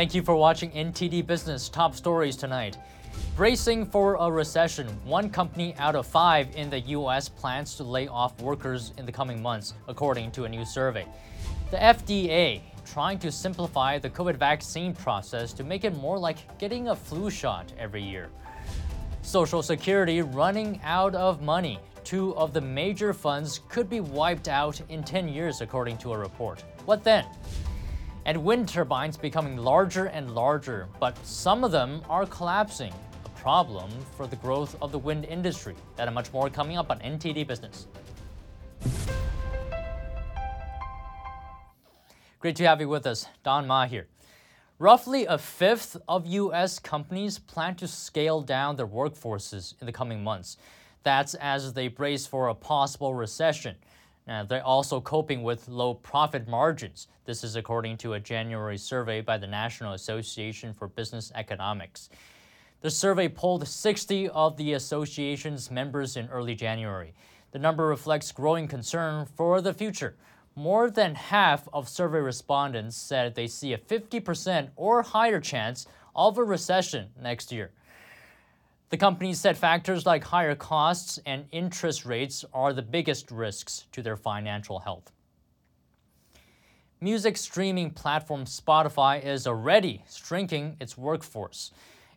Thank you for watching NTD Business Top Stories tonight. Bracing for a recession, one company out of five in the U.S. plans to lay off workers in the coming months, according to a new survey. The FDA trying to simplify the COVID vaccine process to make it more like getting a flu shot every year. Social Security running out of money. Two of the major funds could be wiped out in 10 years, according to a report. What then? And wind turbines becoming larger and larger, but some of them are collapsing. A problem for the growth of the wind industry. That and much more coming up on NTD Business. Great to have you with us. Don Ma here. Roughly a fifth of U.S. companies plan to scale down their workforces in the coming months. That's as they brace for a possible recession. Now, they're also coping with low profit margins. This is according to a January survey by the National Association for Business Economics. The survey polled 60 of the association's members in early January. The number reflects growing concern for the future more than half of survey respondents said they see a 50% or higher chance of a recession next year. The company said factors like higher costs and interest rates are the biggest risks to their financial health. Music streaming platform Spotify is already shrinking its workforce.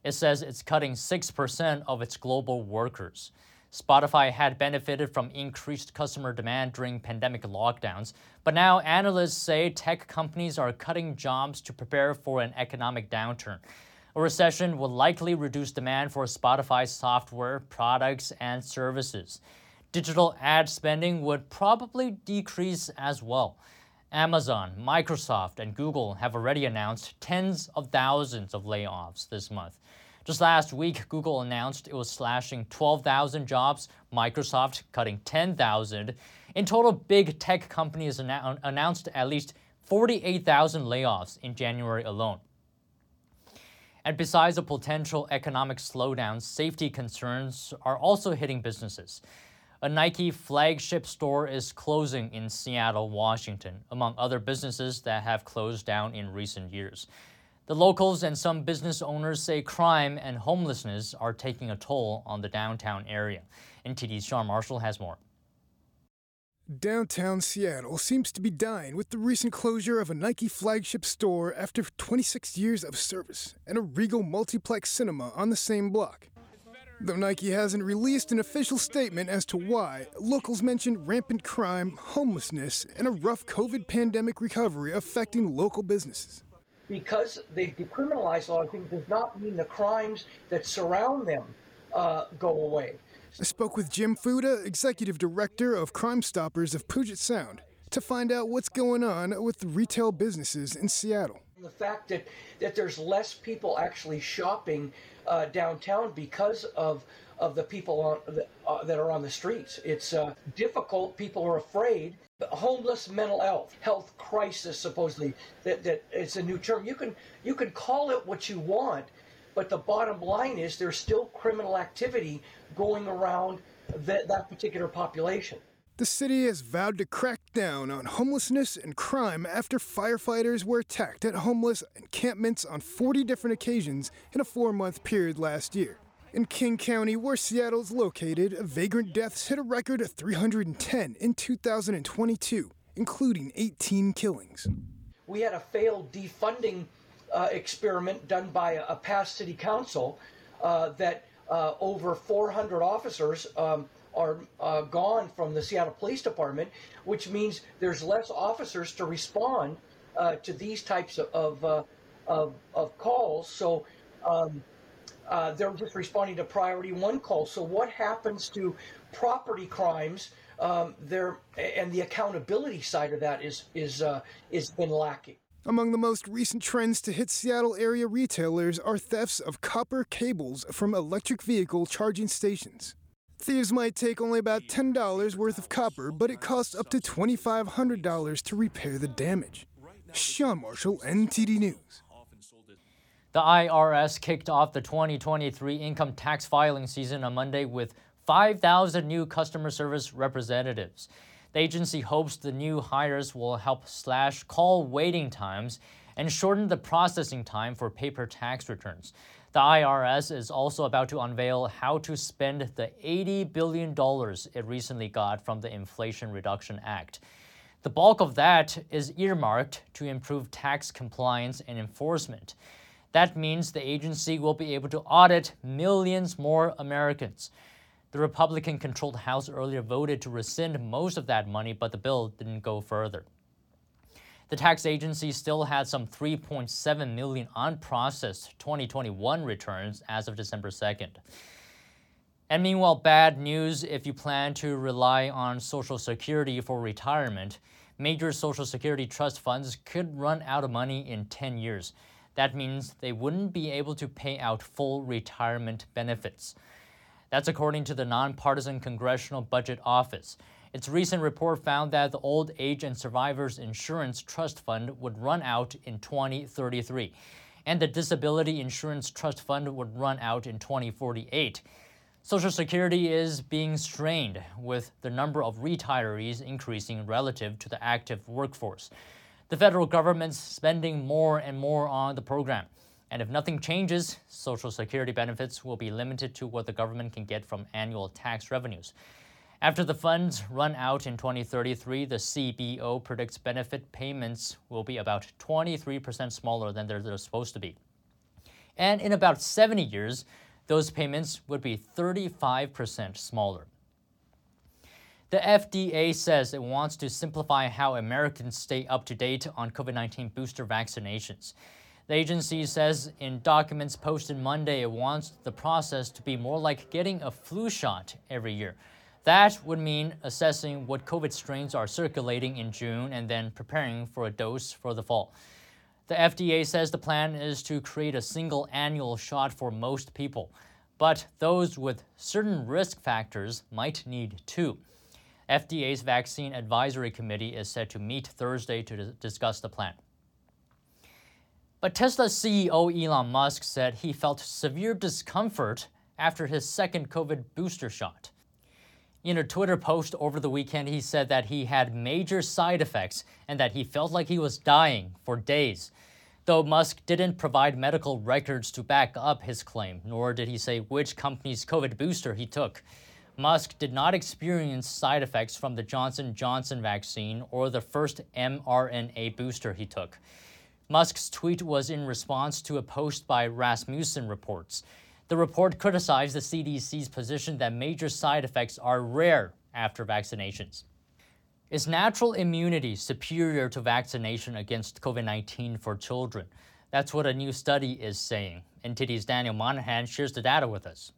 It says it's cutting 6% of its global workers. Spotify had benefited from increased customer demand during pandemic lockdowns, but now analysts say tech companies are cutting jobs to prepare for an economic downturn. A recession will likely reduce demand for Spotify's software, products, and services. Digital ad spending would probably decrease as well. Amazon, Microsoft, and Google have already announced tens of thousands of layoffs this month. Just last week, Google announced it was slashing 12,000 jobs, Microsoft cutting 10,000. In total, big tech companies annou- announced at least 48,000 layoffs in January alone. And besides a potential economic slowdown, safety concerns are also hitting businesses. A Nike flagship store is closing in Seattle, Washington, among other businesses that have closed down in recent years. The locals and some business owners say crime and homelessness are taking a toll on the downtown area. NTD's Sean Marshall has more. Downtown Seattle seems to be dying with the recent closure of a Nike flagship store after 26 years of service and a Regal multiplex cinema on the same block. Though Nike hasn't released an official statement as to why, locals mention rampant crime, homelessness, and a rough COVID pandemic recovery affecting local businesses because they've decriminalized a lot of things does not mean the crimes that surround them uh, go away. I spoke with Jim Fuda, Executive Director of Crime Stoppers of Puget Sound, to find out what's going on with retail businesses in Seattle. The fact that, that there's less people actually shopping uh, downtown because of of the people on, uh, that are on the streets. It's uh, difficult. People are afraid. Homeless mental health, health crisis, supposedly that that it's a new term. You can you can call it what you want, but the bottom line is there's still criminal activity going around that, that particular population. The city has vowed to crack down on homelessness and crime after firefighters were attacked at homeless encampments on 40 different occasions in a four month period last year. In King County, where Seattle's located, vagrant deaths hit a record of 310 in 2022, including 18 killings. We had a failed defunding uh, experiment done by a, a, past city council uh, that uh, over 400 officers um, are uh, gone from the Seattle Police Department, which means there's less officers to respond uh, to these types of, of, uh, of, of calls. So um, uh, they're just responding to priority one calls. So what happens to property crimes? Um, there and the accountability side of that is is uh, is been lacking. Among the most recent trends to hit Seattle area retailers are thefts of copper cables from electric vehicle charging stations. Thieves might take only about $10 worth of copper, but it costs up to $2,500 to repair the damage. Sean Marshall, NTD News. The IRS kicked off the 2023 income tax filing season on Monday with 5,000 new customer service representatives. The agency hopes the new hires will help slash call waiting times and shorten the processing time for paper tax returns. The IRS is also about to unveil how to spend the $80 billion it recently got from the Inflation Reduction Act. The bulk of that is earmarked to improve tax compliance and enforcement. That means the agency will be able to audit millions more Americans. The Republican controlled House earlier voted to rescind most of that money, but the bill didn't go further. The tax agency still had some 3.7 million unprocessed 2021 returns as of December 2nd. And meanwhile, bad news if you plan to rely on Social Security for retirement. Major Social Security trust funds could run out of money in 10 years. That means they wouldn't be able to pay out full retirement benefits. That's according to the nonpartisan Congressional Budget Office. Its recent report found that the Old Age and Survivors Insurance Trust Fund would run out in 2033, and the Disability Insurance Trust Fund would run out in 2048. Social Security is being strained, with the number of retirees increasing relative to the active workforce. The federal government's spending more and more on the program. And if nothing changes, Social Security benefits will be limited to what the government can get from annual tax revenues. After the funds run out in 2033, the CBO predicts benefit payments will be about 23% smaller than they're, supposed to be. And in about 70 years, those payments would be 35% smaller. The FDA says it wants to simplify how Americans stay up to date on COVID 19 booster vaccinations. The agency says in documents posted Monday it wants the process to be more like getting a flu shot every year that would mean assessing what COVID strains are circulating in June and then preparing for a dose for the fall. The FDA says the plan is to create a single annual shot for most people, but those with certain risk factors might need two. FDA's Vaccine Advisory Committee is set to meet Thursday to discuss the plan. But Tesla CEO Elon Musk said he felt severe discomfort after his second COVID booster shot. In a Twitter post over the weekend, he said that he had major side effects and that he felt like he was dying for days. Though Musk didn't provide medical records to back up his claim, nor did he say which company's COVID booster he took. Musk did not experience side effects from the Johnson Johnson vaccine or the first mRNA booster he took. Musk's tweet was in response to a post by Rasmussen Reports. The report criticized the CDC's position that major side effects are rare after vaccinations. Is natural immunity superior to vaccination against COVID 19 for children? That's what a new study is saying. NTD's Daniel Monahan shares the data with us.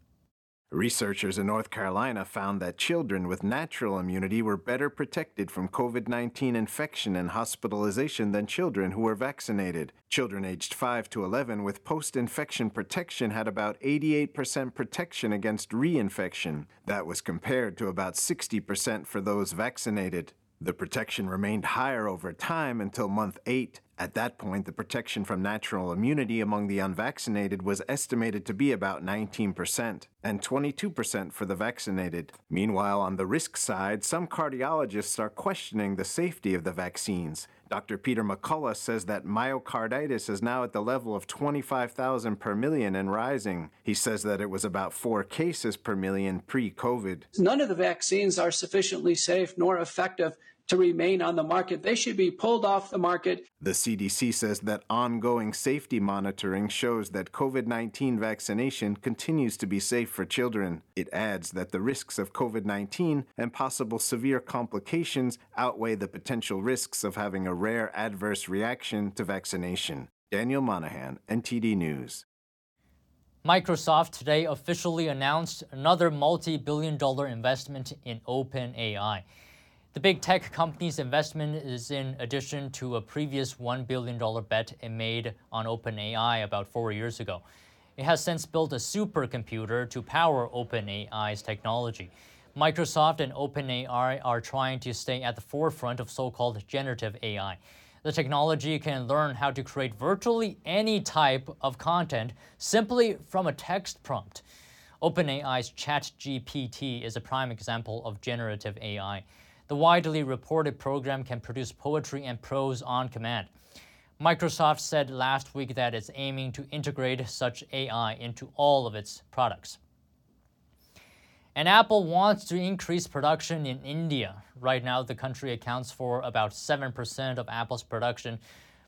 Researchers in North Carolina found that children with natural immunity were better protected from COVID 19 infection and hospitalization than children who were vaccinated. Children aged 5 to 11 with post infection protection had about 88% protection against reinfection. That was compared to about 60% for those vaccinated. The protection remained higher over time until month 8. At that point, the protection from natural immunity among the unvaccinated was estimated to be about 19%, and 22% for the vaccinated. Meanwhile, on the risk side, some cardiologists are questioning the safety of the vaccines. Dr. Peter McCullough says that myocarditis is now at the level of 25,000 per million and rising. He says that it was about four cases per million pre COVID. None of the vaccines are sufficiently safe nor effective to remain on the market. They should be pulled off the market. The CDC says that ongoing safety monitoring shows that COVID 19 vaccination continues to be safe for children. It adds that the risks of COVID 19 and possible severe complications outweigh the potential risks of having a rare adverse reaction to vaccination. Daniel Monahan, NTD News. Microsoft today officially announced another multi billion dollar investment in OpenAI. The big tech company's investment is in addition to a previous $1 billion bet it made on OpenAI about four years ago. It has since built a supercomputer to power OpenAI's technology. Microsoft and OpenAI are trying to stay at the forefront of so called generative AI. The technology can learn how to create virtually any type of content simply from a text prompt. OpenAI's ChatGPT is a prime example of generative AI. The widely reported program can produce poetry and prose on command. Microsoft said last week that it's aiming to integrate such AI into all of its products. And Apple wants to increase production in India. Right now, the country accounts for about 7% of Apple's production,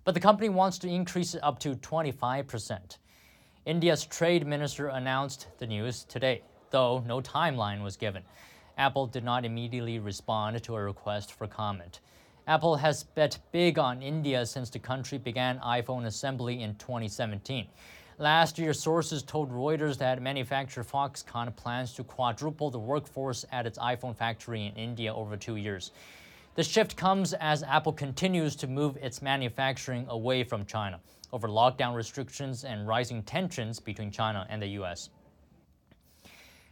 but the company wants to increase it up to 25%. India's trade minister announced the news today, though no timeline was given. Apple did not immediately respond to a request for comment. Apple has bet big on India since the country began iPhone assembly in 2017. Last year, sources told Reuters that manufacturer Foxconn plans to quadruple the workforce at its iPhone factory in India over two years. The shift comes as Apple continues to move its manufacturing away from China over lockdown restrictions and rising tensions between China and the US.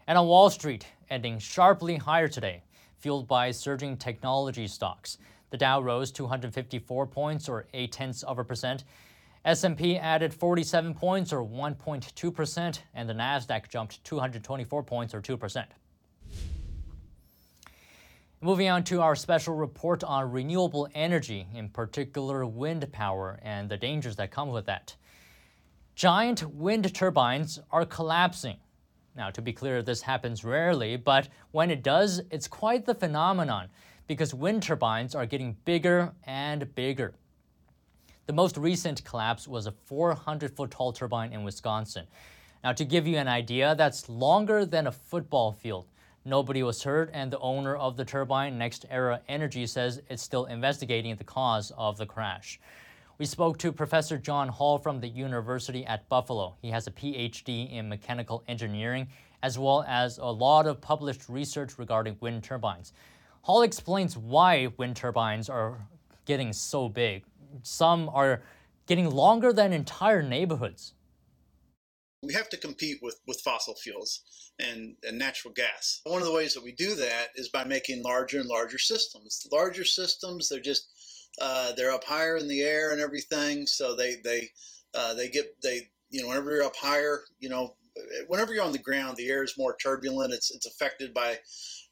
And on Wall Street, ending sharply higher today, fueled by surging technology stocks. The Dow rose 254 points or 8 tenths of a percent. S&P added 47 points or 1.2%, and the Nasdaq jumped 224 points or 2%. Moving on to our special report on renewable energy, in particular wind power and the dangers that come with that. Giant wind turbines are collapsing. Now, to be clear, this happens rarely, but when it does, it's quite the phenomenon because wind turbines are getting bigger and bigger. The most recent collapse was a 400 foot tall turbine in Wisconsin. Now, to give you an idea, that's longer than a football field. Nobody was hurt, and the owner of the turbine, NextEra Energy, says it's still investigating the cause of the crash. We spoke to Professor John Hall from the University at Buffalo. He has a PhD in mechanical engineering, as well as a lot of published research regarding wind turbines. Hall explains why wind turbines are getting so big some are getting longer than entire neighborhoods. We have to compete with, with fossil fuels and, and natural gas. One of the ways that we do that is by making larger and larger systems. Larger systems, they're just uh, they're up higher in the air and everything, so they they uh, they get they you know whenever you're up higher, you know whenever you're on the ground, the air is more turbulent. It's it's affected by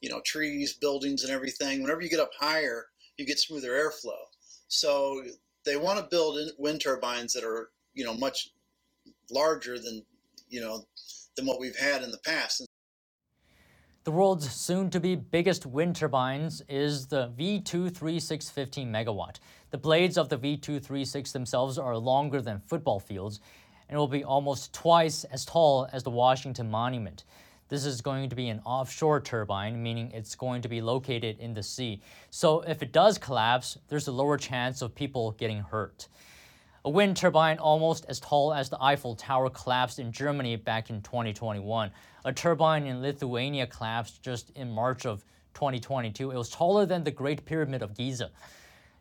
you know trees, buildings, and everything. Whenever you get up higher, you get smoother airflow. So they want to build wind turbines that are you know much larger than you know than what we've had in the past. The world's soon-to-be biggest wind turbines is the V236 15 megawatt. The blades of the V236 themselves are longer than football fields and will be almost twice as tall as the Washington Monument. This is going to be an offshore turbine, meaning it's going to be located in the sea. So if it does collapse, there's a lower chance of people getting hurt. A wind turbine almost as tall as the Eiffel Tower collapsed in Germany back in 2021. A turbine in Lithuania collapsed just in March of 2022. It was taller than the Great Pyramid of Giza.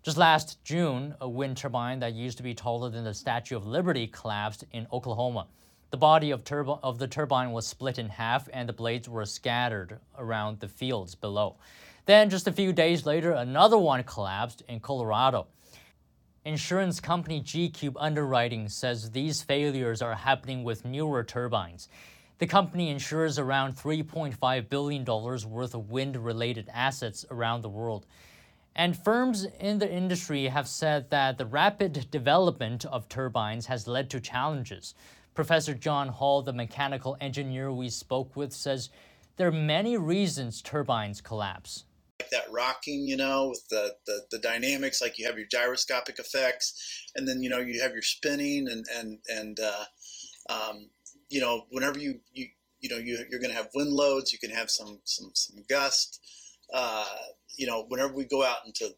Just last June, a wind turbine that used to be taller than the Statue of Liberty collapsed in Oklahoma. The body of, of the turbine was split in half and the blades were scattered around the fields below. Then, just a few days later, another one collapsed in Colorado. Insurance company GCube Underwriting says these failures are happening with newer turbines. The company insures around $3.5 billion worth of wind related assets around the world. And firms in the industry have said that the rapid development of turbines has led to challenges. Professor John Hall, the mechanical engineer we spoke with, says there are many reasons turbines collapse. That rocking, you know, with the, the, the dynamics, like you have your gyroscopic effects, and then, you know, you have your spinning, and, and, and uh, um, you know, whenever you, you, you know, you, you're going to have wind loads, you can have some, some, some gust. Uh, you know, whenever we go out into,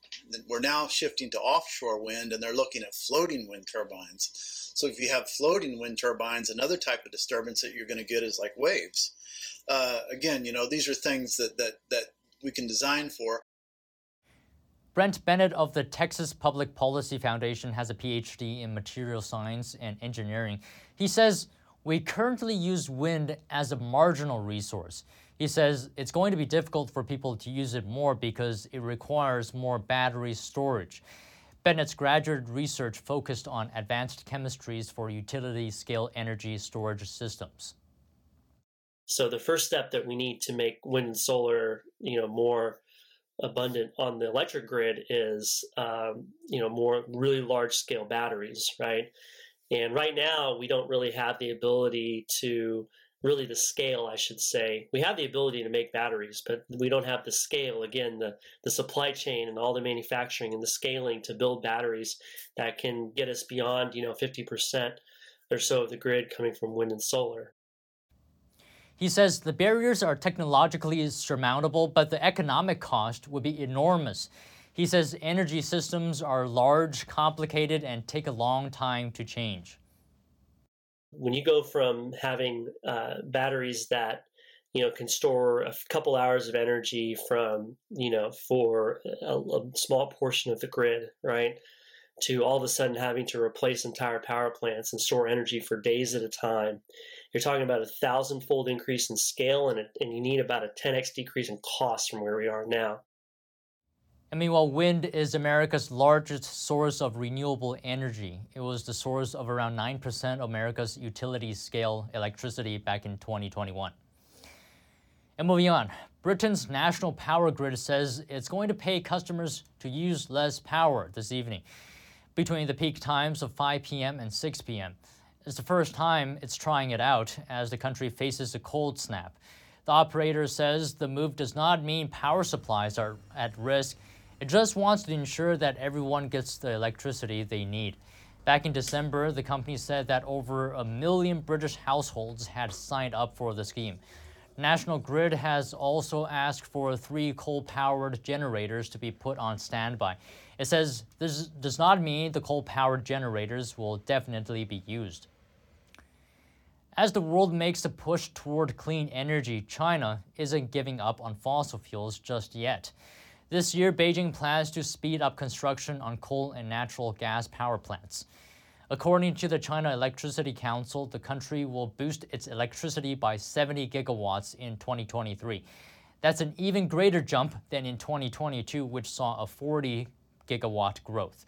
we're now shifting to offshore wind, and they're looking at floating wind turbines. So if you have floating wind turbines, another type of disturbance that you're going to get is like waves. Uh, again, you know, these are things that, that, that we can design for. Brent Bennett of the Texas Public Policy Foundation has a PhD in material science and engineering. He says, We currently use wind as a marginal resource. He says it's going to be difficult for people to use it more because it requires more battery storage. Bennett's graduate research focused on advanced chemistries for utility scale energy storage systems. So the first step that we need to make wind and solar, you know, more abundant on the electric grid is um, you know more really large scale batteries, right? And right now we don't really have the ability to really the scale, I should say. We have the ability to make batteries, but we don't have the scale. Again, the the supply chain and all the manufacturing and the scaling to build batteries that can get us beyond you know fifty percent or so of the grid coming from wind and solar. He says the barriers are technologically surmountable, but the economic cost would be enormous. He says energy systems are large, complicated, and take a long time to change. When you go from having uh, batteries that you know can store a couple hours of energy from you know for a, a small portion of the grid, right, to all of a sudden having to replace entire power plants and store energy for days at a time. You're talking about a thousand-fold increase in scale, and, and you need about a 10x decrease in cost from where we are now. And meanwhile, wind is America's largest source of renewable energy. It was the source of around 9% of America's utility scale electricity back in 2021. And moving on, Britain's national power grid says it's going to pay customers to use less power this evening between the peak times of 5 p.m. and 6 p.m. It's the first time it's trying it out as the country faces a cold snap. The operator says the move does not mean power supplies are at risk. It just wants to ensure that everyone gets the electricity they need. Back in December, the company said that over a million British households had signed up for the scheme. National Grid has also asked for three coal powered generators to be put on standby. It says this does not mean the coal powered generators will definitely be used. As the world makes a push toward clean energy, China isn't giving up on fossil fuels just yet. This year, Beijing plans to speed up construction on coal and natural gas power plants. According to the China Electricity Council, the country will boost its electricity by 70 gigawatts in 2023. That's an even greater jump than in 2022, which saw a 40 gigawatt growth.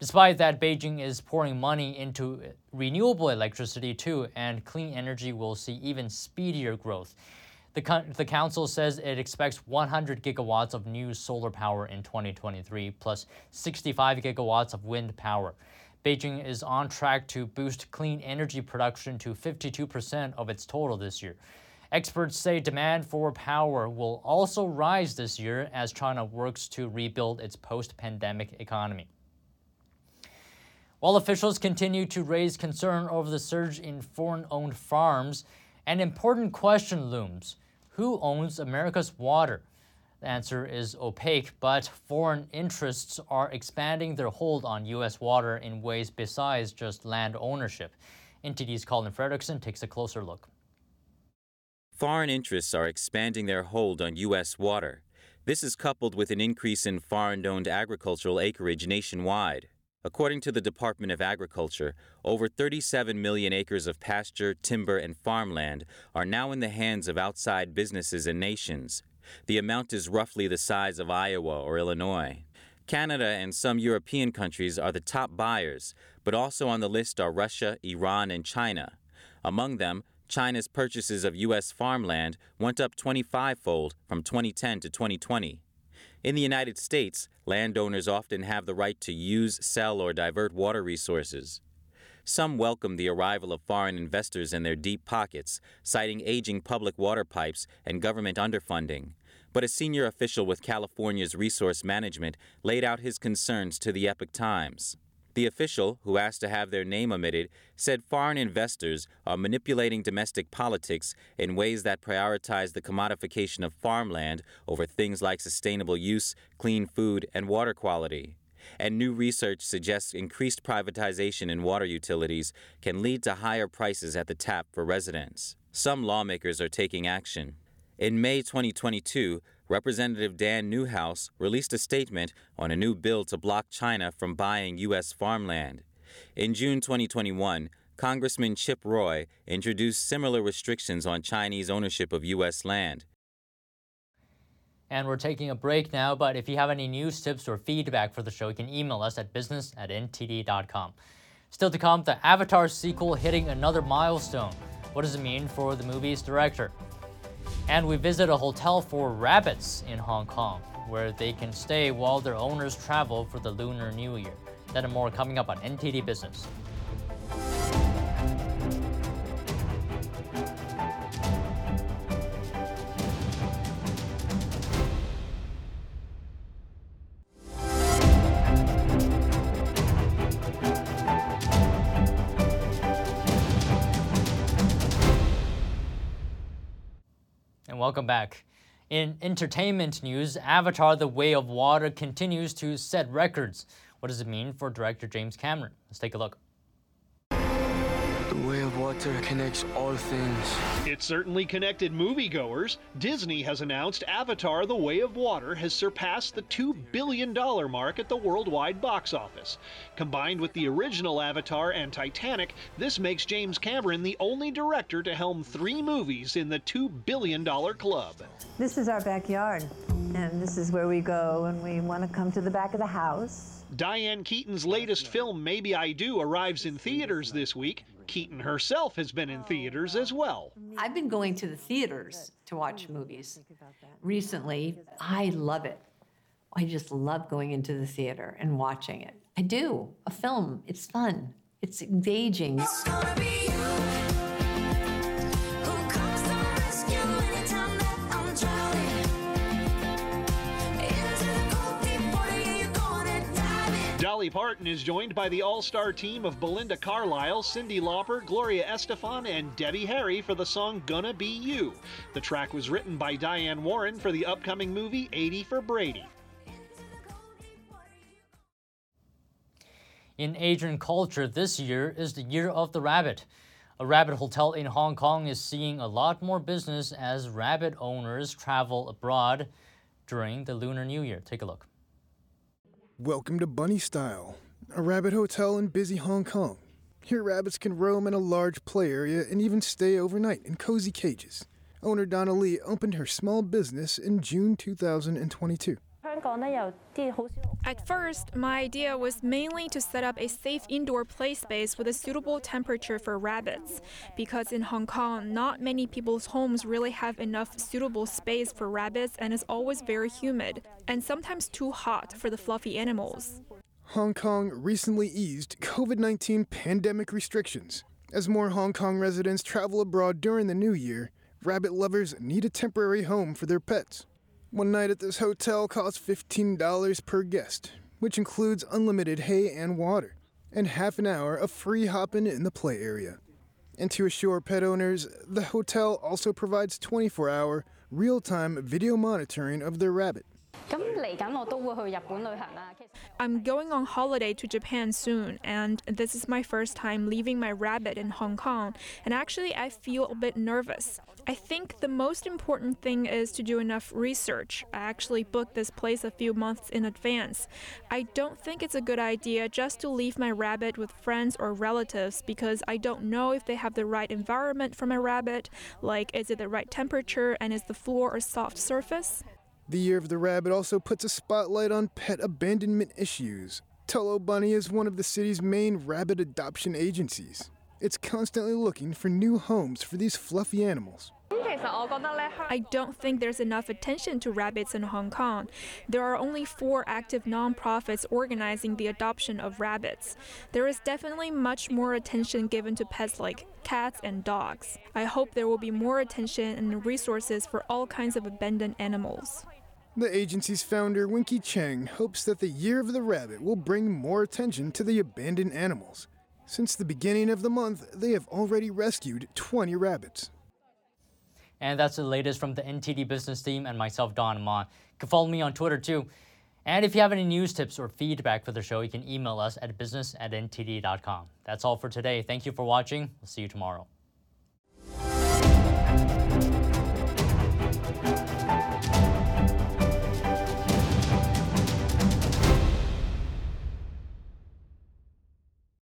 Despite that, Beijing is pouring money into renewable electricity too, and clean energy will see even speedier growth. The, the council says it expects 100 gigawatts of new solar power in 2023, plus 65 gigawatts of wind power. Beijing is on track to boost clean energy production to 52% of its total this year. Experts say demand for power will also rise this year as China works to rebuild its post pandemic economy. While officials continue to raise concern over the surge in foreign owned farms, an important question looms Who owns America's water? The answer is opaque, but foreign interests are expanding their hold on U.S. water in ways besides just land ownership. NTD's Colin Fredrickson takes a closer look. Foreign interests are expanding their hold on U.S. water. This is coupled with an increase in foreign owned agricultural acreage nationwide. According to the Department of Agriculture, over 37 million acres of pasture, timber, and farmland are now in the hands of outside businesses and nations. The amount is roughly the size of Iowa or Illinois. Canada and some European countries are the top buyers, but also on the list are Russia, Iran, and China. Among them, China's purchases of U.S. farmland went up 25 fold from 2010 to 2020. In the United States, landowners often have the right to use, sell, or divert water resources. Some welcome the arrival of foreign investors and their deep pockets, citing aging public water pipes and government underfunding but a senior official with California's resource management laid out his concerns to the Epoch Times. The official, who asked to have their name omitted, said foreign investors are manipulating domestic politics in ways that prioritize the commodification of farmland over things like sustainable use, clean food, and water quality. And new research suggests increased privatization in water utilities can lead to higher prices at the tap for residents. Some lawmakers are taking action. In May 2022, Representative Dan Newhouse released a statement on a new bill to block China from buying U.S. farmland. In June 2021, Congressman Chip Roy introduced similar restrictions on Chinese ownership of U.S. land. And we're taking a break now, but if you have any news, tips, or feedback for the show, you can email us at business at ntd.com. Still to come, the Avatar sequel hitting another milestone. What does it mean for the movie's director? And we visit a hotel for rabbits in Hong Kong, where they can stay while their owners travel for the Lunar New Year. That and more coming up on NTD Business. Welcome back. In entertainment news, Avatar The Way of Water continues to set records. What does it mean for director James Cameron? Let's take a look. The way of water connects all things. It certainly connected moviegoers. Disney has announced Avatar The Way of Water has surpassed the $2 billion mark at the worldwide box office. Combined with the original Avatar and Titanic, this makes James Cameron the only director to helm three movies in the $2 billion club. This is our backyard, and this is where we go when we want to come to the back of the house. Diane Keaton's latest film, Maybe I Do, arrives in theaters this week. Keaton herself has been in theaters as well. I've been going to the theaters to watch movies recently. I love it. I just love going into the theater and watching it. I do. A film, it's fun, it's engaging. Dolly Parton is joined by the all star team of Belinda Carlisle, Cyndi Lauper, Gloria Estefan, and Debbie Harry for the song Gonna Be You. The track was written by Diane Warren for the upcoming movie 80 for Brady. In Asian culture, this year is the Year of the Rabbit. A rabbit hotel in Hong Kong is seeing a lot more business as rabbit owners travel abroad during the Lunar New Year. Take a look. Welcome to Bunny Style, a rabbit hotel in busy Hong Kong. Here, rabbits can roam in a large play area and even stay overnight in cozy cages. Owner Donna Lee opened her small business in June 2022. At first, my idea was mainly to set up a safe indoor play space with a suitable temperature for rabbits, because in Hong Kong, not many people's homes really have enough suitable space for rabbits and it's always very humid, and sometimes too hot for the fluffy animals. Hong Kong recently eased COVID 19 pandemic restrictions. As more Hong Kong residents travel abroad during the new year, rabbit lovers need a temporary home for their pets. One night at this hotel costs $15 per guest, which includes unlimited hay and water, and half an hour of free hopping in the play area. And to assure pet owners, the hotel also provides 24 hour, real time video monitoring of their rabbit. I'm going on holiday to Japan soon, and this is my first time leaving my rabbit in Hong Kong, and actually, I feel a bit nervous. I think the most important thing is to do enough research. I actually booked this place a few months in advance. I don't think it's a good idea just to leave my rabbit with friends or relatives because I don't know if they have the right environment for my rabbit, like is it the right temperature and is the floor a soft surface? The Year of the Rabbit also puts a spotlight on pet abandonment issues. Tullow Bunny is one of the city's main rabbit adoption agencies. It's constantly looking for new homes for these fluffy animals. I don't think there's enough attention to rabbits in Hong Kong. There are only four active nonprofits organizing the adoption of rabbits. There is definitely much more attention given to pets like cats and dogs. I hope there will be more attention and resources for all kinds of abandoned animals. The agency's founder, Winky Cheng, hopes that the Year of the Rabbit will bring more attention to the abandoned animals. Since the beginning of the month, they have already rescued 20 rabbits. And that's the latest from the NTD business team and myself, Don Ma. You can follow me on Twitter too. And if you have any news tips or feedback for the show, you can email us at business at ntd.com. That's all for today. Thank you for watching. We'll see you tomorrow.